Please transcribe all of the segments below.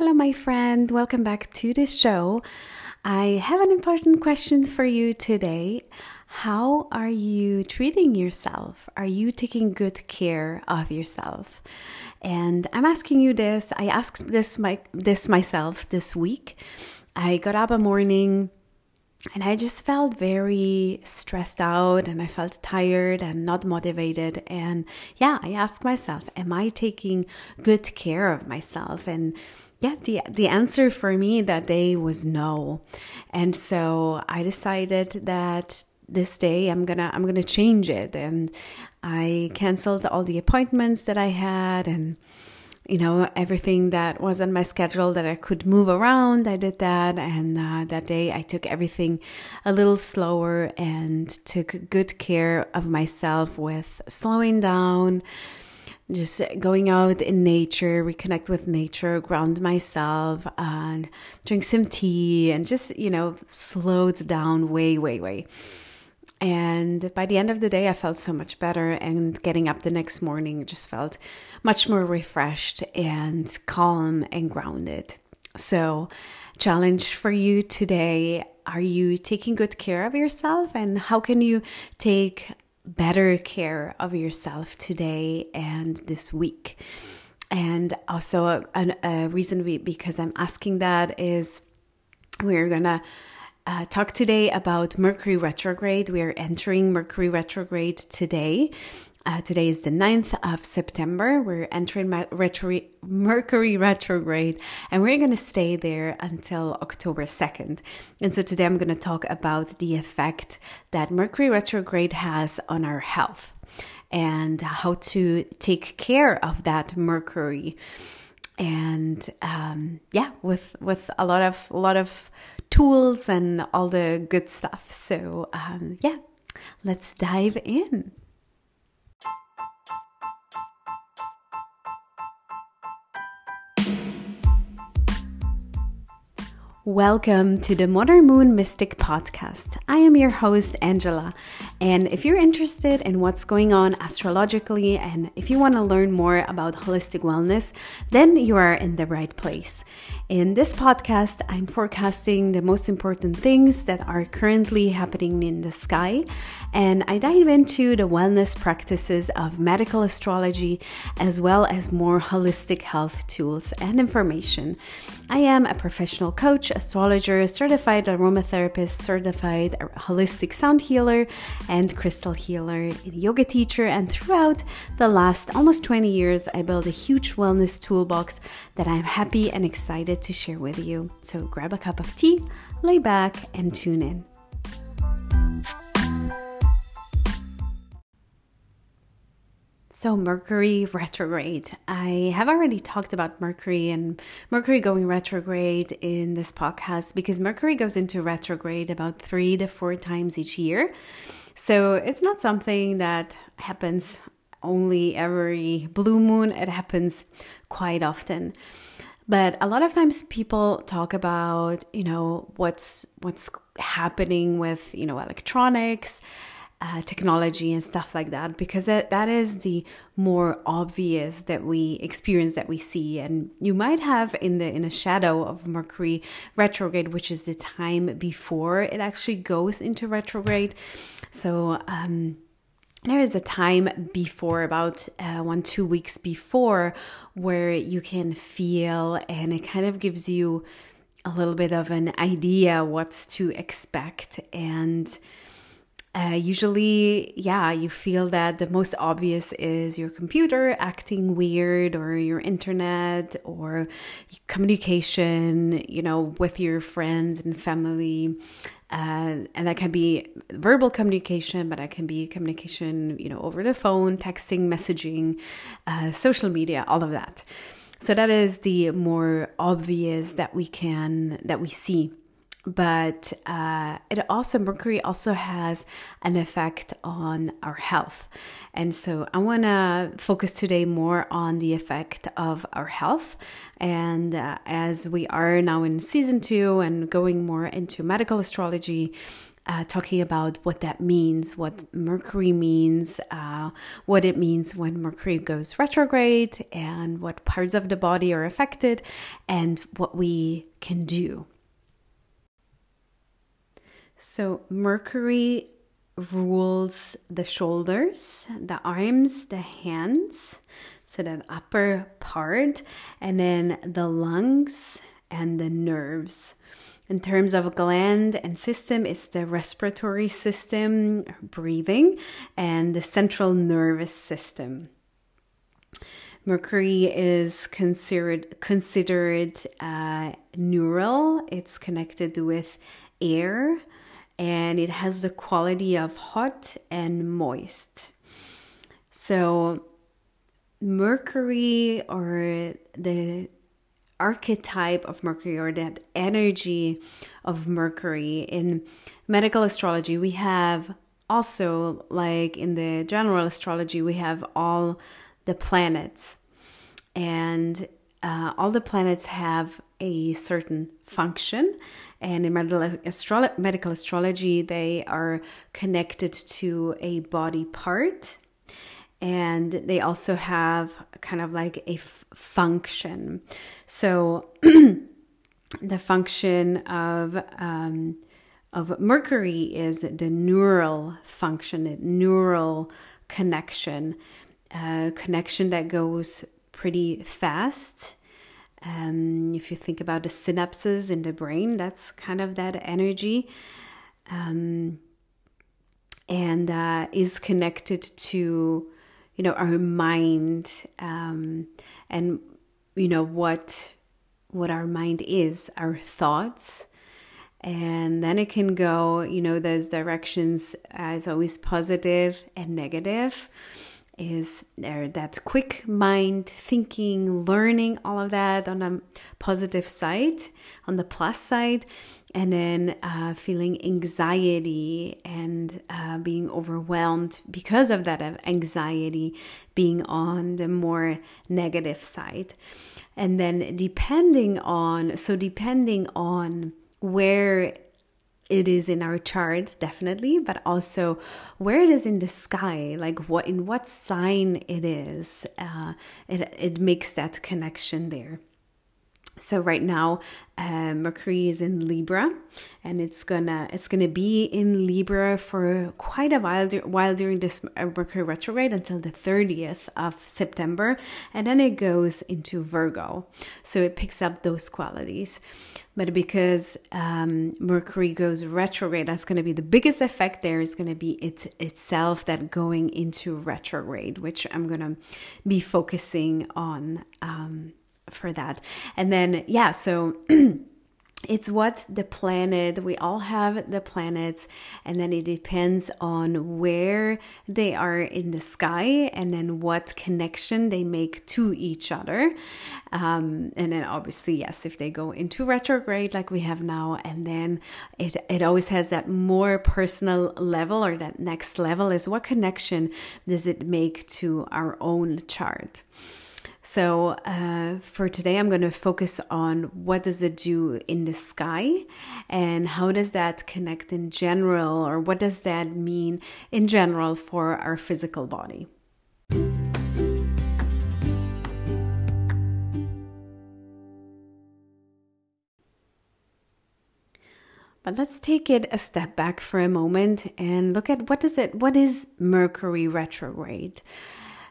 Hello, my friend. Welcome back to the show. I have an important question for you today. How are you treating yourself? Are you taking good care of yourself? And I'm asking you this. I asked this my this myself this week. I got up a morning and I just felt very stressed out and I felt tired and not motivated. And yeah, I asked myself, am I taking good care of myself? And yeah, the the answer for me that day was no. And so I decided that this day I'm gonna I'm gonna change it and I canceled all the appointments that I had and you know everything that was on my schedule that I could move around I did that and uh, that day I took everything a little slower and took good care of myself with slowing down just going out in nature, reconnect with nature, ground myself, and drink some tea, and just, you know, slowed down way, way, way. And by the end of the day, I felt so much better. And getting up the next morning just felt much more refreshed and calm and grounded. So, challenge for you today are you taking good care of yourself? And how can you take better care of yourself today and this week. And also, a, a reason we, because I'm asking that is we're gonna uh, talk today about Mercury retrograde. We are entering Mercury retrograde today. Uh, today is the 9th of September. We're entering Mercury retrograde and we're going to stay there until October 2nd. And so today I'm going to talk about the effect that Mercury retrograde has on our health and how to take care of that Mercury. And um, yeah, with with a lot of a lot of tools and all the good stuff. So um, yeah, let's dive in. Welcome to the Modern Moon Mystic Podcast. I am your host, Angela. And if you're interested in what's going on astrologically and if you want to learn more about holistic wellness, then you are in the right place. In this podcast, I'm forecasting the most important things that are currently happening in the sky, and I dive into the wellness practices of medical astrology as well as more holistic health tools and information. I am a professional coach, astrologer, certified aromatherapist, certified holistic sound healer, and crystal healer, yoga teacher, and throughout the last almost 20 years, I built a huge wellness toolbox that I'm happy and excited to share with you. So grab a cup of tea, lay back, and tune in. So, Mercury retrograde. I have already talked about Mercury and Mercury going retrograde in this podcast because Mercury goes into retrograde about three to four times each year. So, it's not something that happens only every blue moon, it happens quite often. But a lot of times people talk about, you know, what's what's happening with, you know, electronics, uh, technology and stuff like that because that, that is the more obvious that we experience that we see. And you might have in the in a shadow of mercury retrograde which is the time before it actually goes into retrograde. So um there is a time before about uh, one two weeks before where you can feel and it kind of gives you a little bit of an idea what's to expect. And uh, usually, yeah, you feel that the most obvious is your computer acting weird, or your internet, or communication, you know, with your friends and family. Uh, and that can be verbal communication, but that can be communication, you know, over the phone, texting, messaging, uh, social media, all of that. So that is the more obvious that we can that we see but uh, it also mercury also has an effect on our health and so i want to focus today more on the effect of our health and uh, as we are now in season two and going more into medical astrology uh, talking about what that means, what Mercury means, uh, what it means when Mercury goes retrograde, and what parts of the body are affected, and what we can do. So, Mercury rules the shoulders, the arms, the hands, so the upper part, and then the lungs and the nerves. In terms of gland and system, it's the respiratory system, breathing, and the central nervous system. Mercury is considered considered uh, neural. It's connected with air, and it has the quality of hot and moist. So, Mercury or the archetype of Mercury or that energy of Mercury. In medical astrology, we have also, like in the general astrology, we have all the planets. And uh, all the planets have a certain function. And in medical, medical astrology, they are connected to a body part and they also have kind of like a f- function. So the function of um, of Mercury is the neural function, the neural connection, uh, connection that goes pretty fast. Um, if you think about the synapses in the brain, that's kind of that energy. Um, and uh, is connected to you know our mind um, and you know what what our mind is our thoughts and then it can go you know those directions as always positive and negative is there that quick mind thinking learning all of that on a positive side on the plus side and then uh, feeling anxiety and uh, being overwhelmed because of that anxiety being on the more negative side. And then depending on so depending on where it is in our charts definitely but also where it is in the sky like what in what sign it is uh, it, it makes that connection there so right now uh, mercury is in libra and it's gonna it's gonna be in libra for quite a while while during this uh, mercury retrograde until the 30th of september and then it goes into virgo. So it picks up those qualities. But because um, mercury goes retrograde that's going to be the biggest effect there is going to be it itself that going into retrograde which i'm going to be focusing on um, for that. And then, yeah, so. it's what the planet we all have the planets and then it depends on where they are in the sky and then what connection they make to each other um, and then obviously yes if they go into retrograde like we have now and then it, it always has that more personal level or that next level is what connection does it make to our own chart so uh, for today, I'm going to focus on what does it do in the sky, and how does that connect in general, or what does that mean in general for our physical body. But let's take it a step back for a moment and look at what does it what is Mercury retrograde.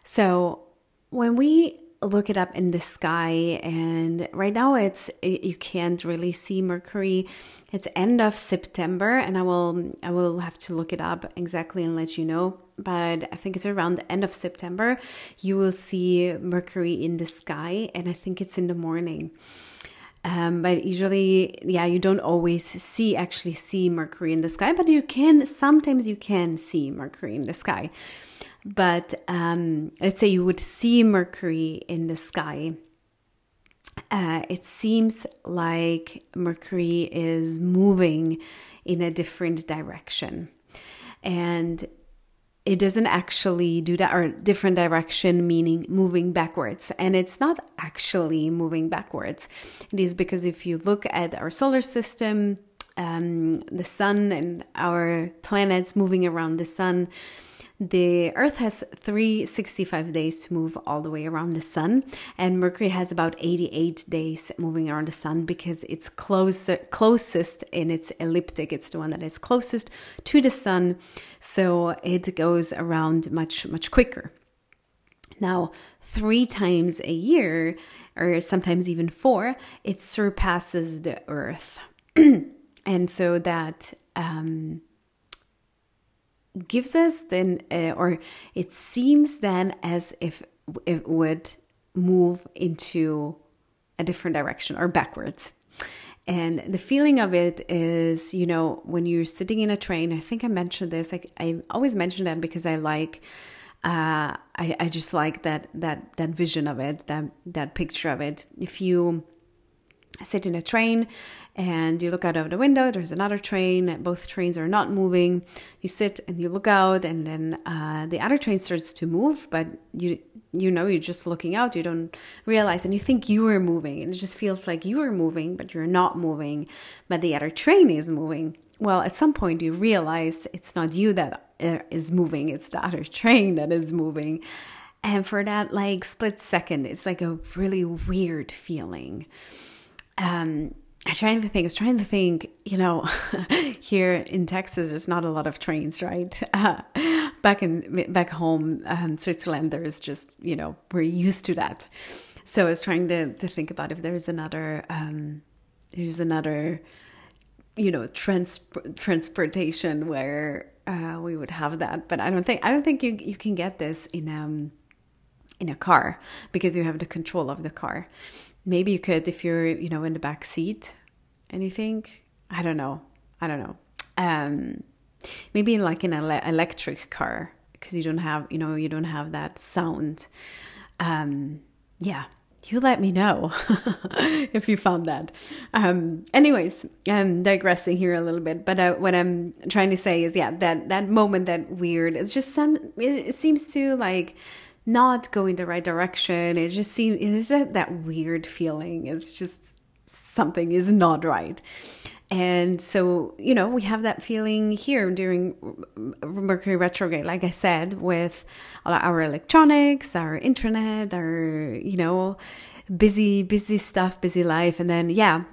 So when we look it up in the sky and right now it's you can't really see mercury. It's end of september and i will i will have to look it up exactly and let you know but i think it's around the end of september you will see mercury in the sky and i think it's in the morning. Um, but usually yeah you don't always see actually see mercury in the sky but you can sometimes you can see mercury in the sky but um, let's say you would see Mercury in the sky. Uh, it seems like Mercury is moving in a different direction. And it doesn't actually do that, or different direction, meaning moving backwards. And it's not actually moving backwards. It is because if you look at our solar system, um, the sun and our planets moving around the sun, the Earth has 365 days to move all the way around the sun, and Mercury has about 88 days moving around the sun because it's closer, closest in its elliptic. It's the one that is closest to the sun, so it goes around much, much quicker. Now, three times a year, or sometimes even four, it surpasses the Earth. and so that um, gives us then, uh, or it seems then as if it would move into a different direction or backwards. And the feeling of it is, you know, when you're sitting in a train, I think I mentioned this, I, I always mention that because I like, uh, I, I just like that, that, that vision of it, that, that picture of it. If you sit in a train and you look out of the window there's another train both trains are not moving. You sit and you look out and then uh, the other train starts to move but you you know you're just looking out you don't realize and you think you are moving and it just feels like you are moving but you're not moving but the other train is moving. Well at some point you realize it's not you that uh, moving it's the other train that is moving. And for that like split second it's like a really weird feeling um, I'm trying to think. I was trying to think. You know, here in Texas, there's not a lot of trains, right? Uh, back in back home, um, Switzerland, there's just you know we're used to that. So I was trying to to think about if there's another um, there's another you know trans- transportation where uh, we would have that, but I don't think I don't think you you can get this in um in a car because you have the control of the car maybe you could if you're you know in the back seat anything? I don't know. I don't know. Um maybe in like an electric car because you don't have you know you don't have that sound. Um yeah. You let me know if you found that. Um anyways i'm digressing here a little bit but uh, what i'm trying to say is yeah that that moment that weird it's just some it, it seems to like not go in the right direction. It just seems it's just that weird feeling. It's just something is not right. And so, you know, we have that feeling here during Mercury retrograde, like I said, with our electronics, our internet, our, you know, busy, busy stuff, busy life. And then, yeah,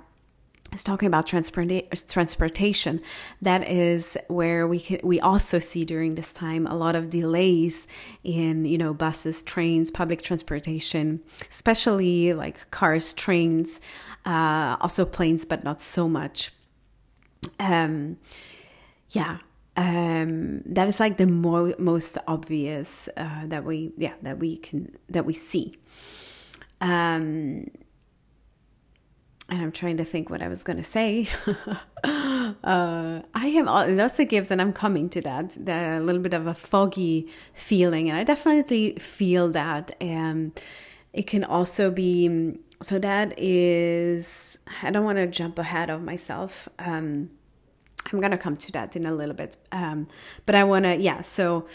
is talking about transportation. That is where we can, we also see during this time a lot of delays in you know buses, trains, public transportation, especially like cars, trains, uh, also planes, but not so much. Um, yeah, um, that is like the mo- most obvious uh, that we yeah that we can that we see. Um, and I'm trying to think what I was going to say. uh, I am, it also gives, and I'm coming to that, a little bit of a foggy feeling. And I definitely feel that. And it can also be, so that is, I don't want to jump ahead of myself. Um, I'm going to come to that in a little bit. Um, but I want to, yeah, so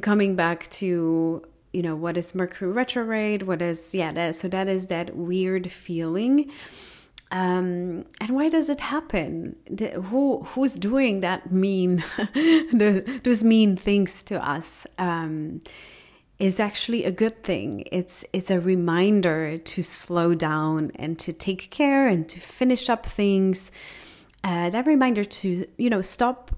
coming back to you know what is mercury retrograde what is yeah that, so that is that weird feeling um, and why does it happen? Who who's doing that mean those mean things to us? Um, is actually a good thing. It's it's a reminder to slow down and to take care and to finish up things. Uh, that reminder to you know stop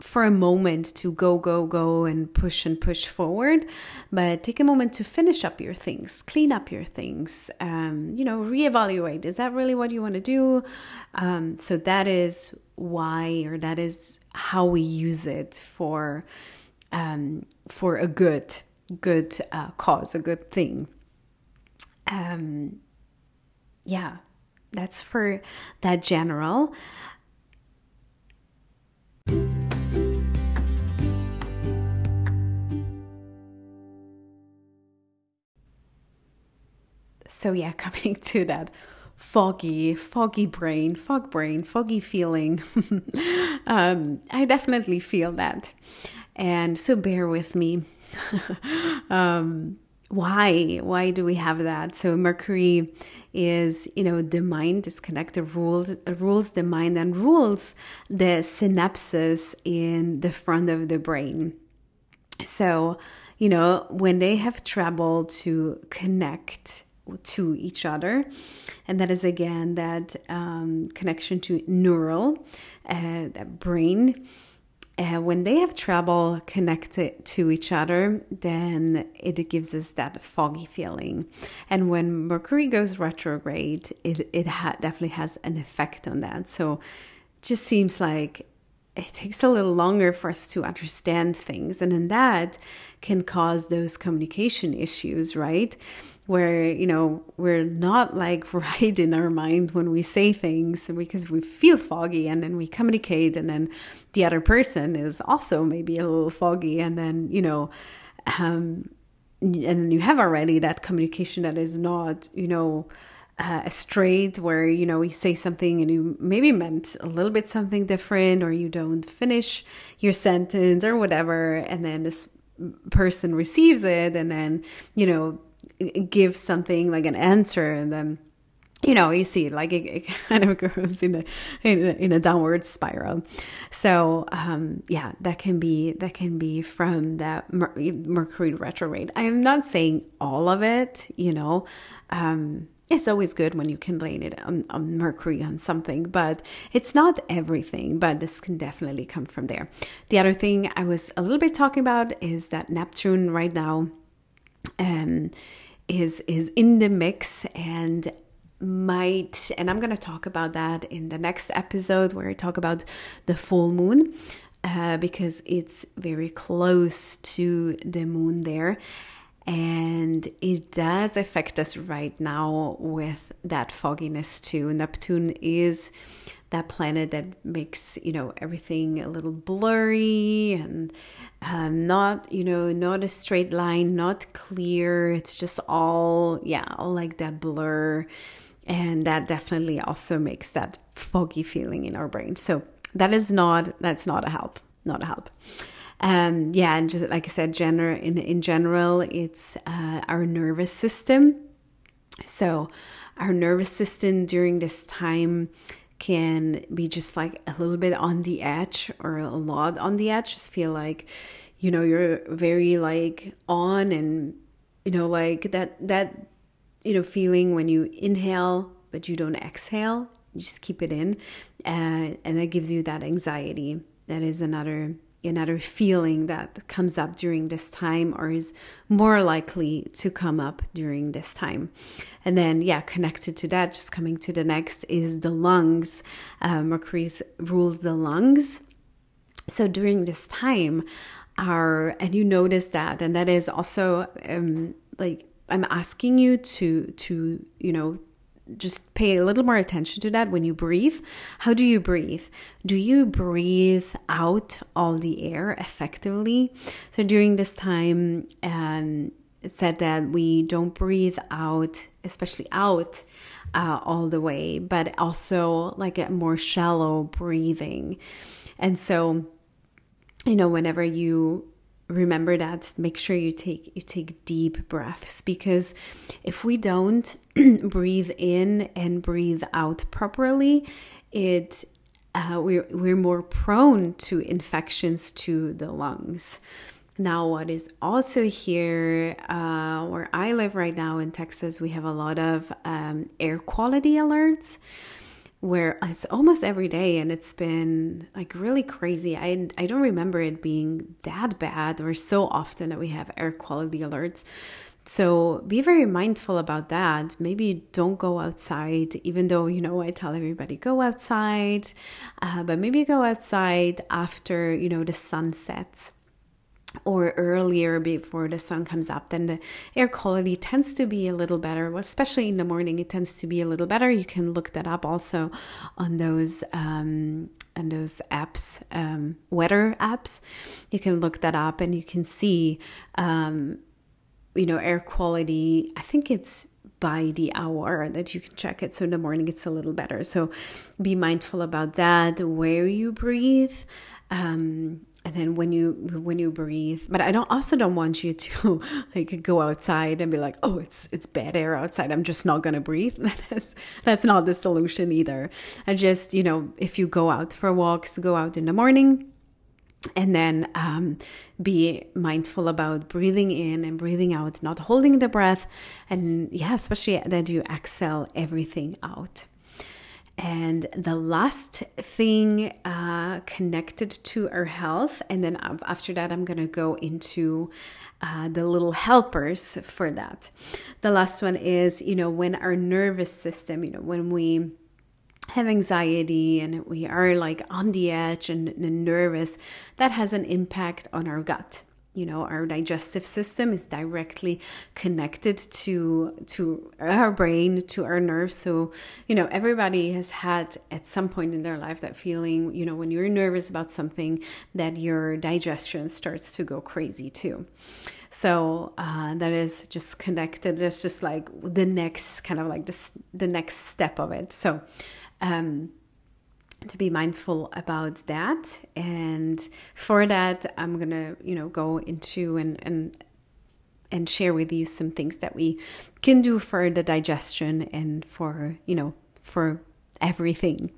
for a moment to go, go, go and push and push forward, but take a moment to finish up your things, clean up your things, um, you know, reevaluate. Is that really what you want to do? Um, so that is why, or that is how we use it for um, for a good, good uh, cause, a good thing. Um, yeah, that's for that general. So yeah, coming to that foggy, foggy brain, fog brain, foggy feeling. um, I definitely feel that. And so bear with me. um, why why do we have that so mercury is you know the mind is connected rules rules the mind and rules the synapses in the front of the brain so you know when they have trouble to connect to each other and that is again that um, connection to neural uh, that brain uh, when they have trouble connected to each other, then it gives us that foggy feeling. And when Mercury goes retrograde, it, it ha- definitely has an effect on that. So just seems like it takes a little longer for us to understand things. And then that can cause those communication issues, right? Where you know we're not like right in our mind when we say things because we feel foggy and then we communicate and then the other person is also maybe a little foggy and then you know um and you have already that communication that is not you know uh, straight where you know you say something and you maybe meant a little bit something different or you don't finish your sentence or whatever and then this person receives it and then you know give something like an answer and then you know you see like it, it kind of goes in a, in a, in a downward spiral so um yeah that can be that can be from that mercury retrograde i am not saying all of it you know um it's always good when you can blame it on, on, Mercury on something, but it's not everything. But this can definitely come from there. The other thing I was a little bit talking about is that Neptune right now um, is is in the mix and might and i'm going to talk about that in the next episode where i talk about the full moon uh, because it's very close to the moon there. And it does affect us right now with that fogginess too. Neptune is that planet that makes you know everything a little blurry and um, not you know not a straight line not clear. It's just all yeah all like that blur. And that definitely also makes that foggy feeling in our brain. So that is not that's not a help not a help. Um yeah and just like i said general in in general it's uh, our nervous system. So our nervous system during this time can be just like a little bit on the edge or a lot on the edge. Just feel like you know you're very like on and you know like that that you know feeling when you inhale but you don't exhale you just keep it in uh, and that gives you that anxiety. That is another another feeling that comes up during this time or is more likely to come up during this time. And then, yeah, connected to that, just coming to the next is the lungs. Uh, Mercury rules the lungs. So during this time, our and you notice that, and that is also um, like I'm asking you to to you know just pay a little more attention to that when you breathe. How do you breathe? Do you breathe out all the air effectively? So during this time, um, it said that we don't breathe out, especially out, uh, all the way, but also like a more shallow breathing. And so, you know, whenever you remember that make sure you take you take deep breaths because if we don't breathe in and breathe out properly it uh, we're, we're more prone to infections to the lungs. Now what is also here uh, where i live right now in texas we have a lot of um, air quality alerts where it's almost every day and it's been like really crazy. I I don't remember it being that bad or so often that we have air quality alerts. So be very mindful about that. Maybe don't go outside, even though, you know, I tell everybody go outside, uh, but maybe go outside after, you know, the sun sets or earlier before the sun comes up, then the air quality tends to be a little better. Especially in the morning, it tends to be a little better. You can look that up also on those um, on those apps, um, weather apps. You can look that up and you can see, um, you know, air quality. I think it's by the hour that you can check it. So in the morning, it's a little better. So be mindful about that. Where you breathe. Um, and then when you when you breathe but i don't also don't want you to like go outside and be like oh it's it's bad air outside. I'm just not gonna breathe. That is that's not the solution either. And just you know if you go out for walks go out in the morning and then um, be mindful about breathing in and breathing out not holding the breath. And yeah especially that you exhale everything out and the last thing uh, connected to our health, and then after that, I'm going to go into uh, the little helpers for that. The last one is, you know, when our nervous system, you know, when we have anxiety and we are like on the edge and, and nervous, that has an impact on our gut you know our digestive system is directly connected to to our brain to our nerves. So you know everybody has had at some point in their life that feeling you know when you're nervous about something that your digestion starts to go crazy too. So uh, that is just connected. It's just like the next kind of like this the next step of it. So um to be mindful about that. And for that i'm gonna you know go into and and and share with you some things that we can do for the digestion and for you know for everything.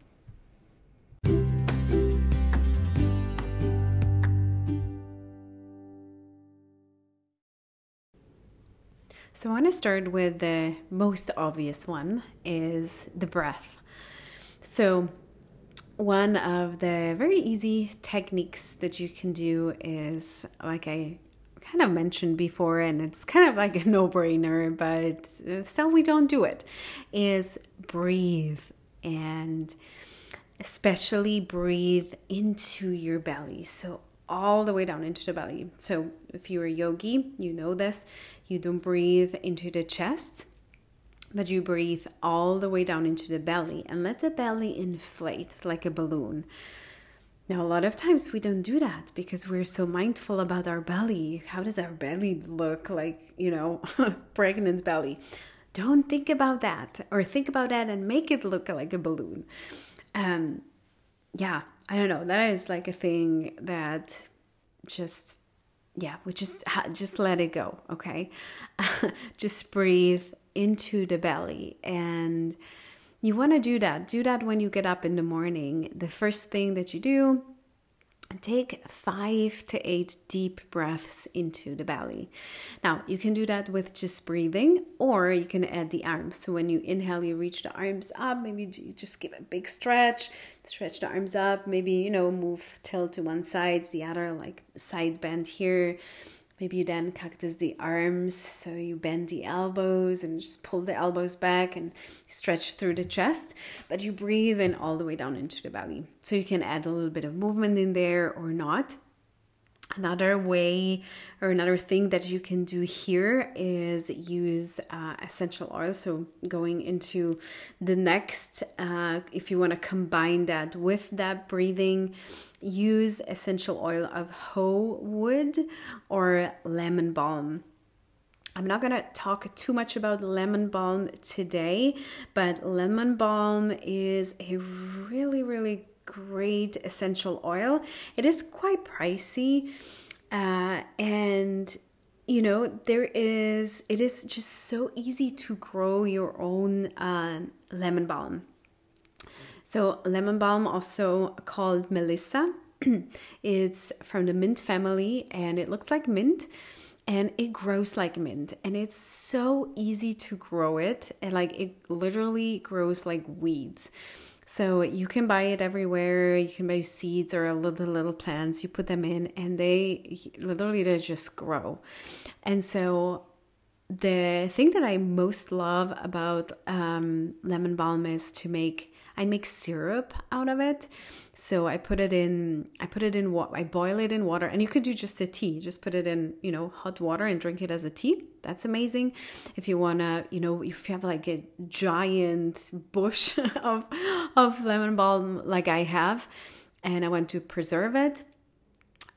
So i want to start with the most obvious one is the breath. So one of the very easy techniques that you can do is like I kind of mentioned before, and it's kind of like a no brainer, but still we don't do it, is breathe and especially breathe into your belly. So all the way down into the belly. So if you're a yogi, you know this. You don't breathe into the chest but you breathe all the way down into the belly and let the belly inflate like a balloon. Now, a lot of times we don't do that because we're so mindful about our belly. How does our belly look like, you know, pregnant belly? Don't think about that or think about that and make it look like a balloon. Um, yeah, I don't know. That is like a thing that just yeah, we just just let it go, okay? just breathe into the belly. And you want to do that. Do that when you get up in the morning. The first thing that you do, take five to eight deep breaths into the belly. Now, you can do that with just breathing, or you can add the arms. So, when you inhale, you reach the arms up. Maybe you just give a big stretch, stretch the arms up. Maybe, you know, move tilt to one side, the other, like side bend here Maybe you then cactus the arms, so you bend the elbows and just pull the elbows back and stretch through the chest, but you breathe in all the way down into the belly. So you can add a little bit of movement in there or not. Another way or another thing that you can do here is use uh, essential oil. So, going into the next, uh, if you want to combine that with that breathing, use essential oil of ho wood or lemon balm. I'm not going to talk too much about lemon balm today, but lemon balm is a really, really great essential oil. It is quite pricey, uh, and you know there is it is just so easy to grow your own uh, lemon balm. So lemon balm, also called Melissa, it's from the mint family, and it looks like mint and it grows like mint and it's so easy to grow it and like it literally grows like weeds so you can buy it everywhere. You can buy seeds or little little plants. You put them in, and they literally they just grow. And so the thing that I most love about um, lemon balm is to make I make syrup out of it. So I put it in I put it in what I boil it in water and you could do just a tea. Just put it in, you know, hot water and drink it as a tea. That's amazing. If you want to, you know, if you have like a giant bush of of lemon balm like I have and I want to preserve it,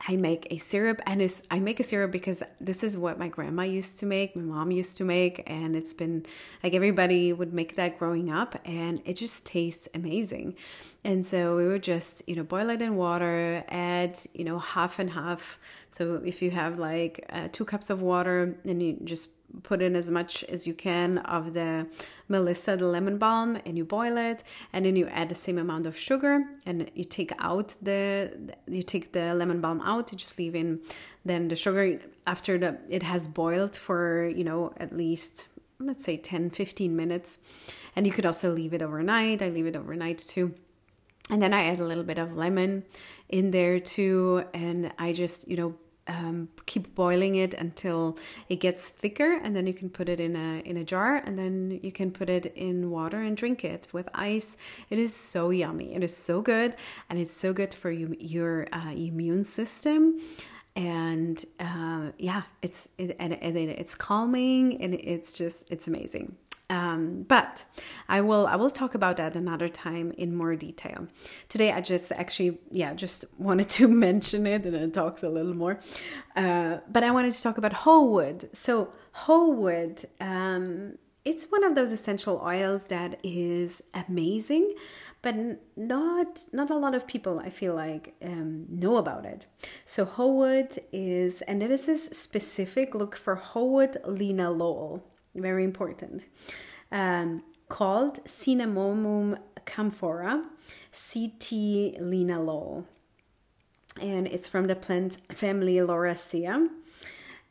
I make a syrup, and I make a syrup because this is what my grandma used to make, my mom used to make, and it's been like everybody would make that growing up, and it just tastes amazing. And so we would just, you know, boil it in water, add, you know, half and half. So if you have like uh, two cups of water, and you just put in as much as you can of the melissa the lemon balm and you boil it and then you add the same amount of sugar and you take out the you take the lemon balm out you just leave in then the sugar. After the it has boiled for you know at least let's say 10 15 minutes and you could also leave it overnight. I leave it overnight too. And then i add a little bit of lemon in there too and i just you know um, keep boiling it until it gets thicker and then you can put it in a in a jar and then you can put it in water and drink it with ice. It is so yummy. It is so good and it's so good for you, your uh, immune system. And uh, yeah it's it, and, and it's calming and it's just it's amazing um, but I will I will talk about that another time in more detail. Today I just actually yeah just wanted to mention it and I talked a little more. Uh, but I wanted to talk about ho wood. So ho wood, um, it's one of those essential oils that is amazing, but not not a lot of people I feel like um, know about it. So ho wood is and it is specific look for ho wood linalool very important, um, called Cinnamomum camphora, CT linalool. And it's from the plant family Lauraceae.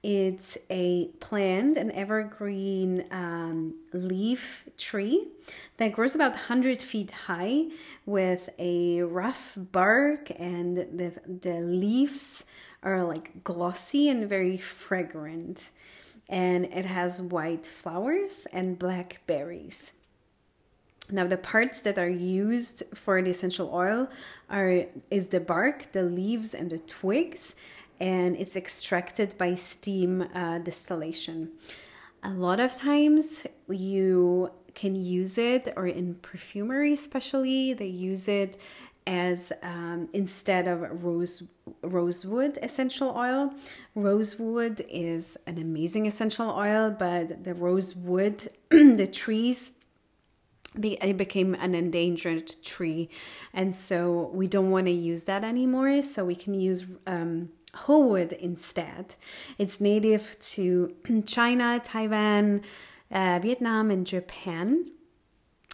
It's a plant, an evergreen um, leaf tree that grows about 100 feet high with a rough bark, and the, the leaves are like glossy and very fragrant and it has white flowers and black berries. Now the parts that are used for the essential oil are is the bark, the leaves and the twigs and it's extracted by steam uh, distillation. A lot of times you can use it or in perfumery especially they use it as um, instead of rose rosewood essential oil. Rosewood is an amazing essential oil, but the rosewood, the trees it became an endangered tree. And so we don't want to use that anymore so we can use um, wood instead. It's native to china taiwan uh, vietnam and japan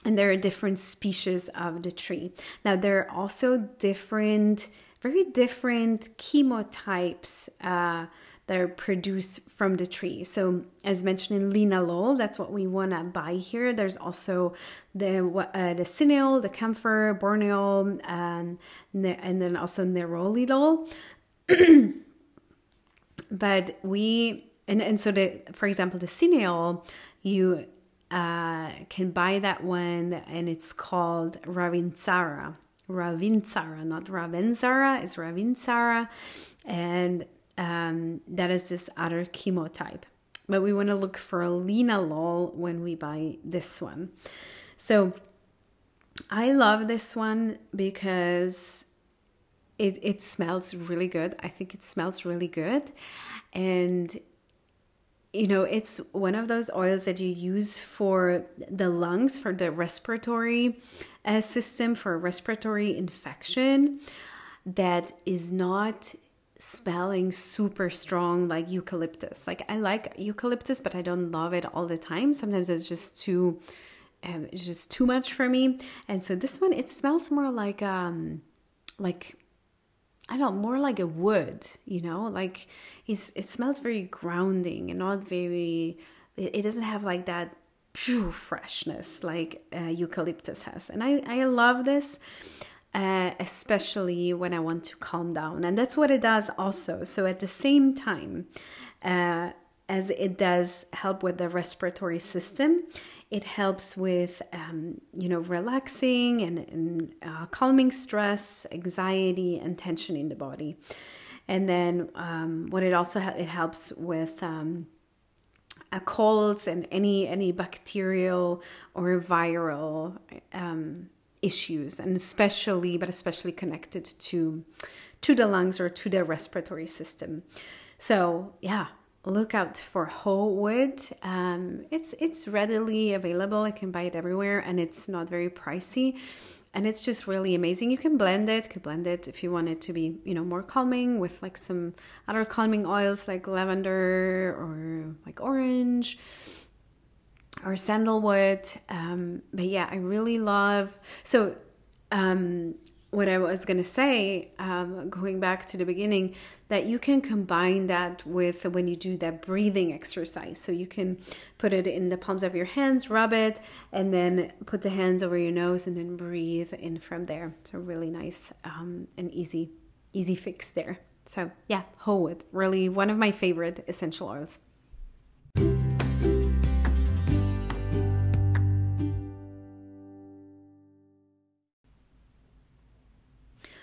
and there are different species of the tree. Now, there are also different, very different chemotypes uh, that are produced from the tree. So, as mentioned in linalool, that's what we want to buy here. There's also the uh, the cineol, the camphor, borneol, and, and then also nerolidol. but we and, and so the for example the cineol you uh, can buy that one, and it's called Ravintsara. Ravintsara, not Ravensara, it's Ravintsara, and um, that is this other chemotype. But we want to look for a linalool when we buy this one. So I love this one because it, it smells really good. I think it smells really good. And you know, it's one of those oils that you use for the lungs, for the respiratory uh, system, for respiratory infection that is not smelling super strong like eucalyptus. Like I like eucalyptus, but I don't love it all the time. Sometimes it's just too um, it's just too much for me. And so this one it smells more like um like I don't know, more like a wood, you know, like it's, it smells very grounding and not very, it, it doesn't have like that freshness like uh, eucalyptus has. And I, I love this, uh, especially when I want to calm down. And that's what it does also. So at the same time, uh, as it does help with the respiratory system, it helps with, um, you know, relaxing and, and uh, calming stress, anxiety, and tension in the body. And then um, what it also ha- it helps with um, colds and any any bacterial or viral um, issues, and especially but especially connected to to the lungs or to the respiratory system. So yeah, look out for ho wood. Um, it's it's readily available. You can buy it everywhere, and it's not very pricey. And it's just really amazing. You can blend it. Can blend it if you want it to be, you know, more calming with like some other calming oils like lavender or like orange or sandalwood. Um, but yeah, I really love. So um, what I was going to say, um, going back to the beginning, that you can combine that with when you do that breathing exercise. So you can put it in the palms of your hands, rub it, and then put the hands over your nose and then breathe in from there. It's a really nice um, and easy, easy fix there. So yeah, ho wood, really one of my favorite essential oils.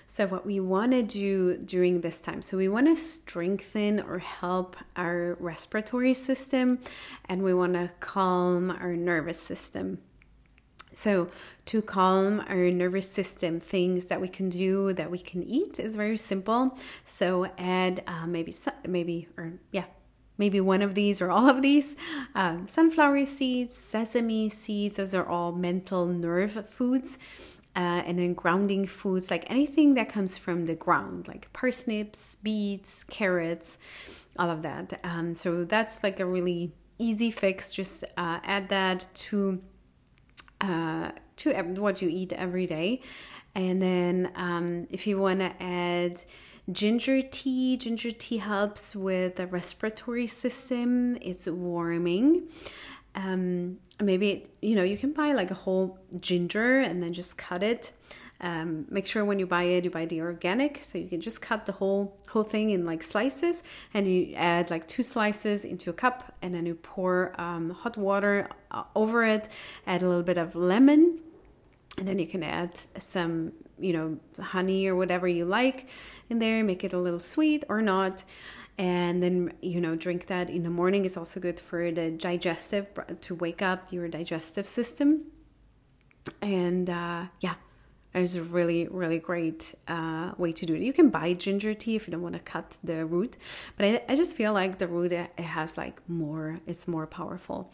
So, what we want to do during this time, so we want to strengthen or help our respiratory system and we want to calm our nervous system. So, to calm our nervous system, things that we can do that we can eat is very simple. So, add uh, maybe, maybe, or yeah, maybe one of these or all of these um, sunflower seeds, sesame seeds, those are all mental nerve foods uh, and then grounding foods like anything that comes from the ground like parsnips beets carrots all of that. Um, so that's like a really easy fix. Just uh, add that to uh, to what you eat every day. And then um, if you want to add ginger tea ginger tea helps with the respiratory system. It's warming um, maybe you know you can buy like a whole ginger and then just cut it. Um, make sure when you buy it you buy the organic. So you can just cut the whole whole thing in like slices and you add like two slices into a cup and then you pour um, hot water uh, over it add a little bit of lemon and then you can add some you know honey or whatever you like in there make it a little sweet or not and then you know drink that in the morning is also good for the digestive to wake up your digestive system. And uh, yeah it's a really really great uh, way to do it. You can buy ginger tea if you don't want to cut the root but I, I just feel like the root it has like more it's more powerful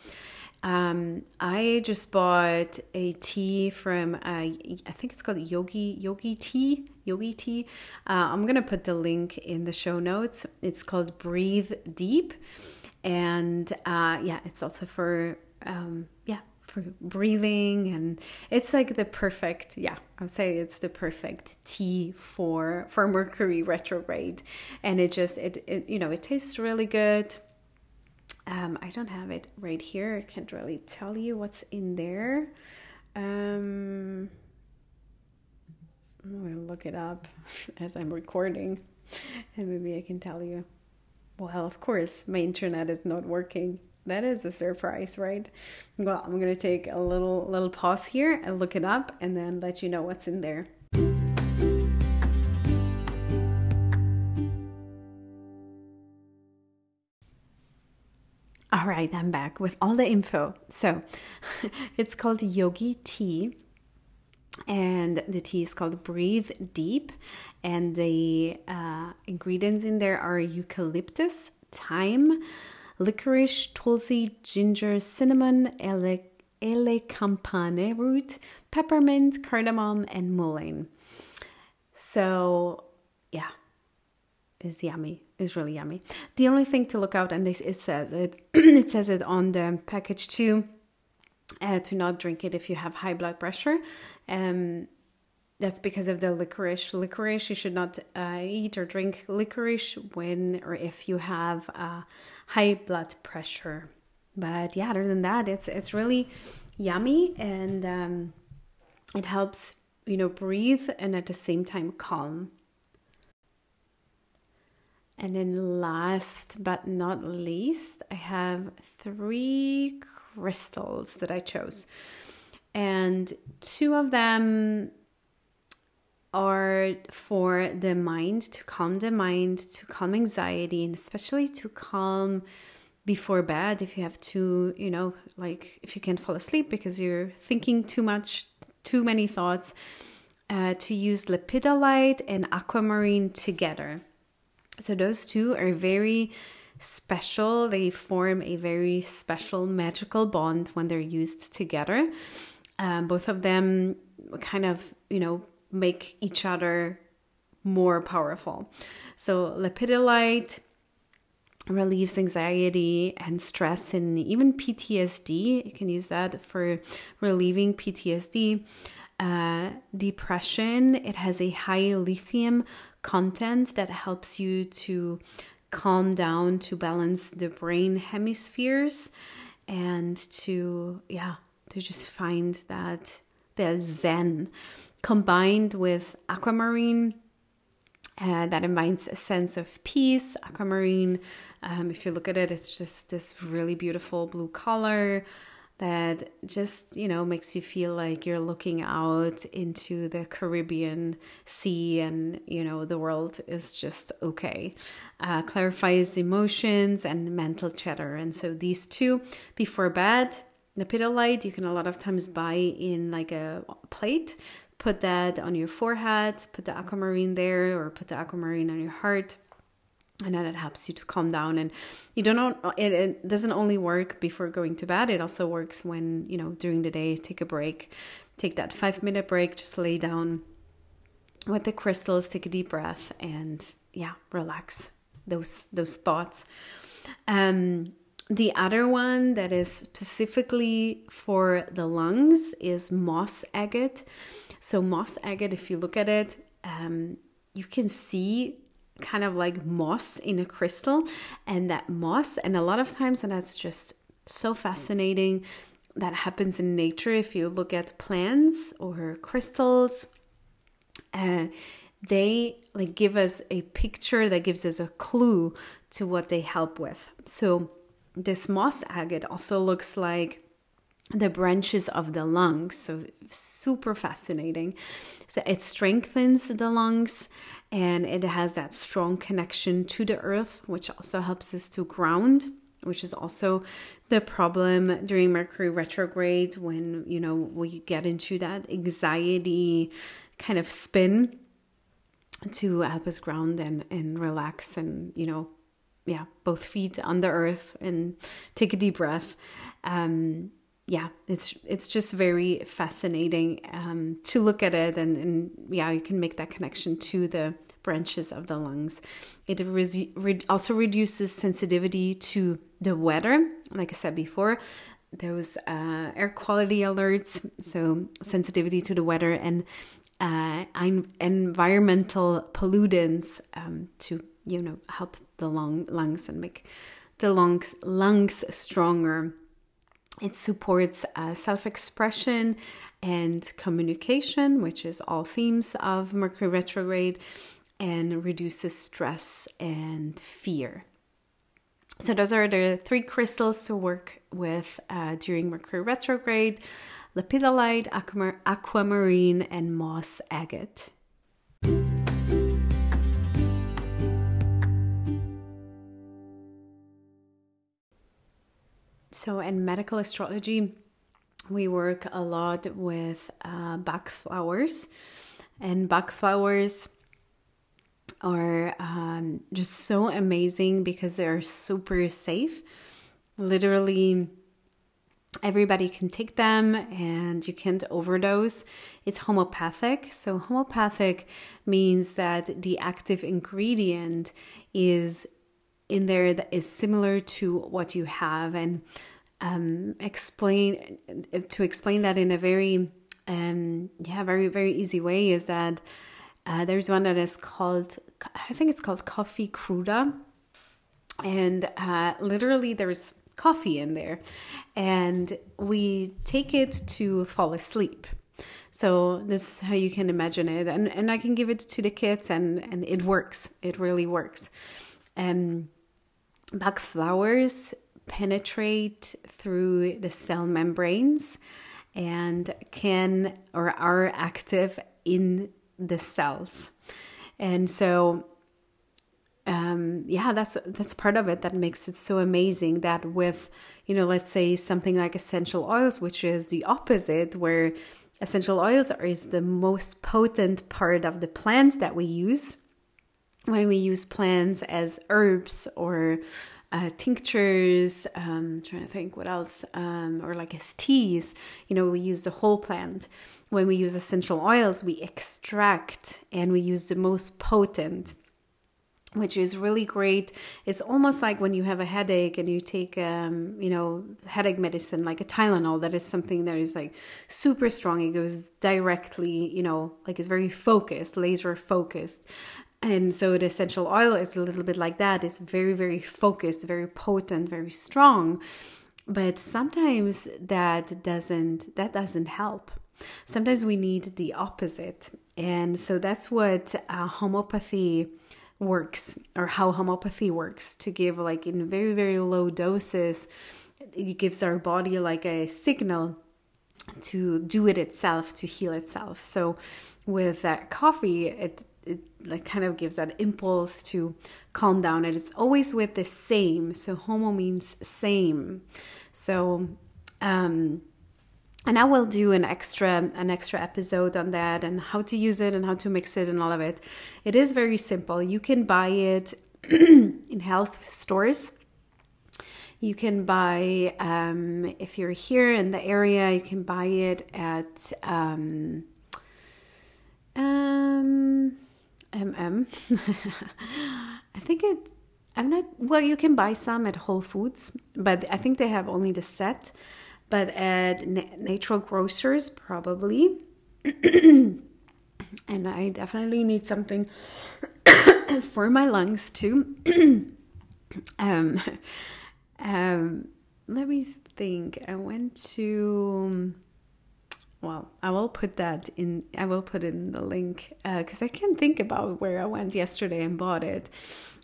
um, I just bought a tea from uh, I think it's called Yogi Yogi Tea Yogi Tea. Uh, I'm gonna put the link in the show notes. It's called Breathe Deep, and uh, yeah, it's also for um, yeah for breathing and it's like the perfect yeah i would say it's the perfect tea for for mercury retrograde and it just it, it you know it tastes really good um, I don't have it right here. I can't really tell you what's in there. Um, I'm gonna look it up as I'm recording, and maybe I can tell you. Well, of course, my internet is not working. That is a surprise, right? Well, I'm gonna take a little little pause here and look it up, and then let you know what's in there. Right, I'm back with all the info. So it's called Yogi Tea, and the tea is called Breathe Deep. And the uh, ingredients in there are eucalyptus, thyme, licorice, tulsi, ginger, cinnamon, ele, elecampane root, peppermint, cardamom, and mullein. So, yeah, it's yummy. Is really yummy. The only thing to look out, and this it says it, it says it on the package too, uh, to not drink it if you have high blood pressure. Um, that's because of the licorice. Licorice, you should not uh, eat or drink licorice when or if you have uh, high blood pressure. But yeah, other than that, it's it's really yummy and um, it helps you know breathe and at the same time calm. And then last but not least, I have three crystals that I chose. And two of them are for the mind, to calm the mind, to calm anxiety, and especially to calm before bed if you have to, you know, like if you can't fall asleep because you're thinking too much, too many thoughts uh, to use lepidolite and aquamarine together. So those two are very special. They form a very special magical bond when they're used together. Um, both of them kind of, you know, make each other more powerful. So lepidolite relieves anxiety and stress and even PTSD. You can use that for relieving PTSD. Uh, depression, it has a high lithium content that helps you to calm down, to balance the brain hemispheres, and to, yeah, to just find that, that zen combined with aquamarine. Uh, that invites a sense of peace. Aquamarine, um, if you look at it, it's just this really beautiful blue color that just, you know, makes you feel like you're looking out into the Caribbean Sea and, you know, the world is just okay. Uh, clarifies emotions and mental chatter. And so these two before bed, lepidolite, you can a lot of times buy in like a plate. Put that on your forehead, put the aquamarine there, or put the aquamarine on your heart and then it helps you to calm down. And you don't know it, it, doesn't only work before going to bed. It also works when you know during the day take a break. Take that five minute break. Just lay down with the crystals. Take a deep breath and yeah relax those those thoughts. Um the other one that is specifically for the lungs is moss agate. So moss agate if you look at it um you can see kind of like moss in a crystal and that moss and a lot of times and that's just so fascinating that happens in nature if you look at plants or crystals uh, they like give us a picture that gives us a clue to what they help with. So this moss agate also looks like the branches of the lungs so super fascinating. So it strengthens the lungs and it has that strong connection to the earth, which also helps us to ground which is also the problem during Mercury retrograde when you know we get into that anxiety kind of spin to help us ground and, and relax and you know yeah both feet on the earth and take a deep breath. Um yeah it's it's just very fascinating um to look at it and, and yeah you can make that connection to the branches of the lungs. It re- also reduces sensitivity to the weather, like I said before, those uh, air quality alerts, so sensitivity to the weather and uh, environmental pollutants um, to you know help the lung, lungs and make the lungs lungs stronger. It supports uh, self-expression and communication, which is all themes of Mercury retrograde and reduces stress and fear. So, those are the three crystals to work with uh, during Mercury retrograde lepidolite, aquamarine, and moss agate. So, in medical astrology, we work a lot with uh, Bach flowers, and Bach flowers are um, just so amazing because they're super safe. Literally, everybody can take them and you can't overdose. It's homeopathic. So, homeopathic means that the active ingredient is in there that is similar to what you have. And um, explain to explain that in a very um, yeah very very easy way is that uh, there's one that is called, I think it's called Coffea Cruda. And uh, literally, there's coffee in there. And we take it to fall asleep. So this is how you can imagine it. And, and I can give it to the kids, and, and it works. It really works. Um, Bach flowers penetrate through the cell membranes and can or are active in the cells. And so um, yeah, that's that's part of it that makes it so amazing that with you know, let's say something like essential oils, which is the opposite, where essential oils are, is the most potent part of the plants that we use when we use plants as herbs or uh, tinctures, um, trying to think what else, um, or like as teas, you know, we use the whole plant. When we use essential oils, we extract and we use the most potent which is really great. It's almost like when you have a headache and you take, um, you know, headache medicine like a Tylenol. That is something that is like super strong. It goes directly, you know, like it's very focused, laser focused. And so the essential oil is a little bit like that. It's very, very focused, very potent, very strong. But sometimes that doesn't that doesn't help. Sometimes we need the opposite. And so that's what uh, homeopathy works or how homeopathy works to give like in very very low doses it gives our body like a signal to do it itself to heal itself so with that coffee it it like kind of gives that impulse to calm down and it's always with the same so homo means same so um and I will do an extra an extra episode on that and how to use it and how to mix it and all of it. It is very simple. You can buy it in health stores. You can buy um, if you're here in the area. You can buy it at um, MM. I think it. I'm not. Well, you can buy some at Whole Foods, but I think they have only the set but at natural grocers probably and i definitely need something for my lungs too um, um, let me think i went to well i will put that in i will put it in the link because uh, i can't think about where i went yesterday and bought it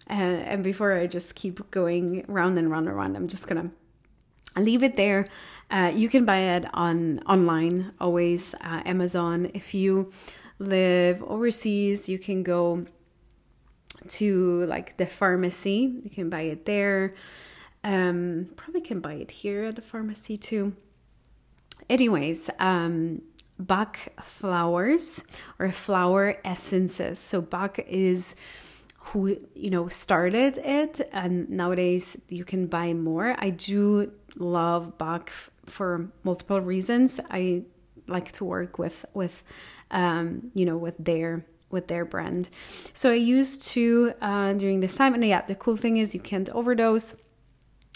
uh, and before i just keep going round and round and round i'm just gonna leave it there uh, you can buy it on online, always uh, Amazon. If you live overseas, you can go to like the pharmacy. You can buy it there. Um, probably can buy it here at the pharmacy too. Anyways, um, Bach flowers or flower essences. So Bach is who you know started it, and nowadays you can buy more. I do love Bach for multiple reasons. I like to work with with um, you know with their with their brand. So I used to uh, during this time, and yeah, the cool thing is you can't overdose.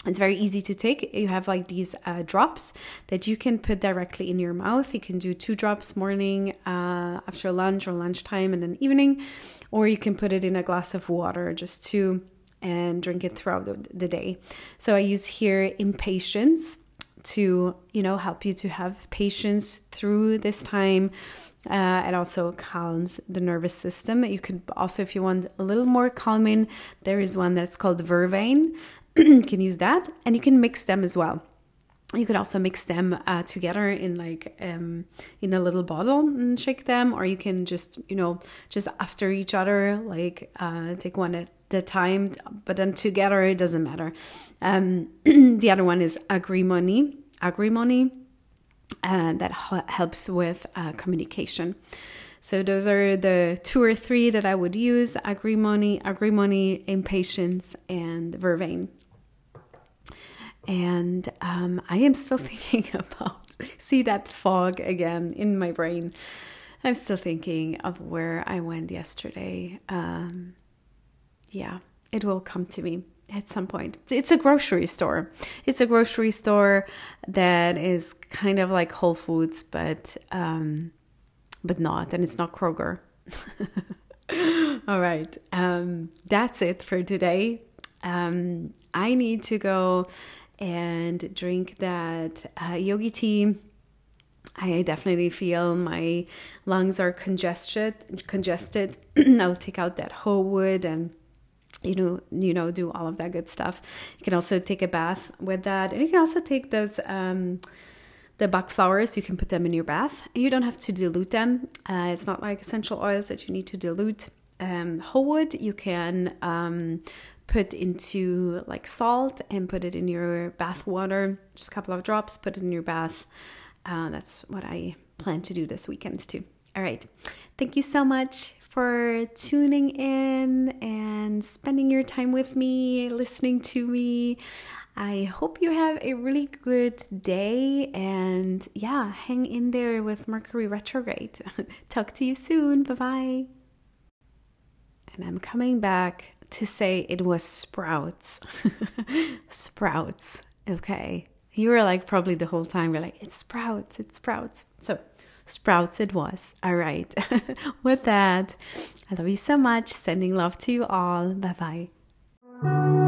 It's very easy to take. You have like these uh, drops that you can put directly in your mouth. You can do two drops morning, uh, after lunch, or lunchtime, and then evening, or you can put it in a glass of water, just two, and drink it throughout the, the day. So I use here Impatiens to you know help you to have patience through this time uh, it also calms the nervous system you could also if you want a little more calming there is one that's called vervain you can use that and you can mix them as well you could also mix them uh, together in like um, in a little bottle and shake them or you can just you know just after each other like uh, take one at the time, but then together it doesn't matter. Um, the other one is agrimony, agrimony, uh, that helps with uh, communication. So those are the two or three that I would use: agrimony, agrimony, Impatiens, and vervain. And um, I am still thinking about see that fog again in my brain. I'm still thinking of where I went yesterday. Um, yeah, it will come to me at some point. It's a grocery store. It's a grocery store that is kind of like Whole Foods, but um, but not, and it's not Kroger. All right, um, that's it for today. Um, I need to go and drink that uh, yogi tea. I definitely feel my lungs are congested. Congested. I'll take out that ho wood and you know you know do all of that good stuff you can also take a bath with that and you can also take those um, the Bach flowers you can put them in your bath you don't have to dilute them uh, it's not like essential oils that you need to dilute um, ho wood you can um, put into like salt and put it in your bath water, just a couple of drops, put it in your bath. Uh, that's what I plan to do this weekend too. All right. Thank you so much for tuning in and spending your time with me, listening to me. I hope you have a really good day and yeah, hang in there with Mercury retrograde. Talk to you soon. Bye bye. And I'm coming back to say it was sprouts. sprouts. Okay. You were like probably the whole time, you're like, it's sprouts, it's sprouts. So, sprouts it was. All right. With that, I love you so much. Sending love to you all. Bye bye.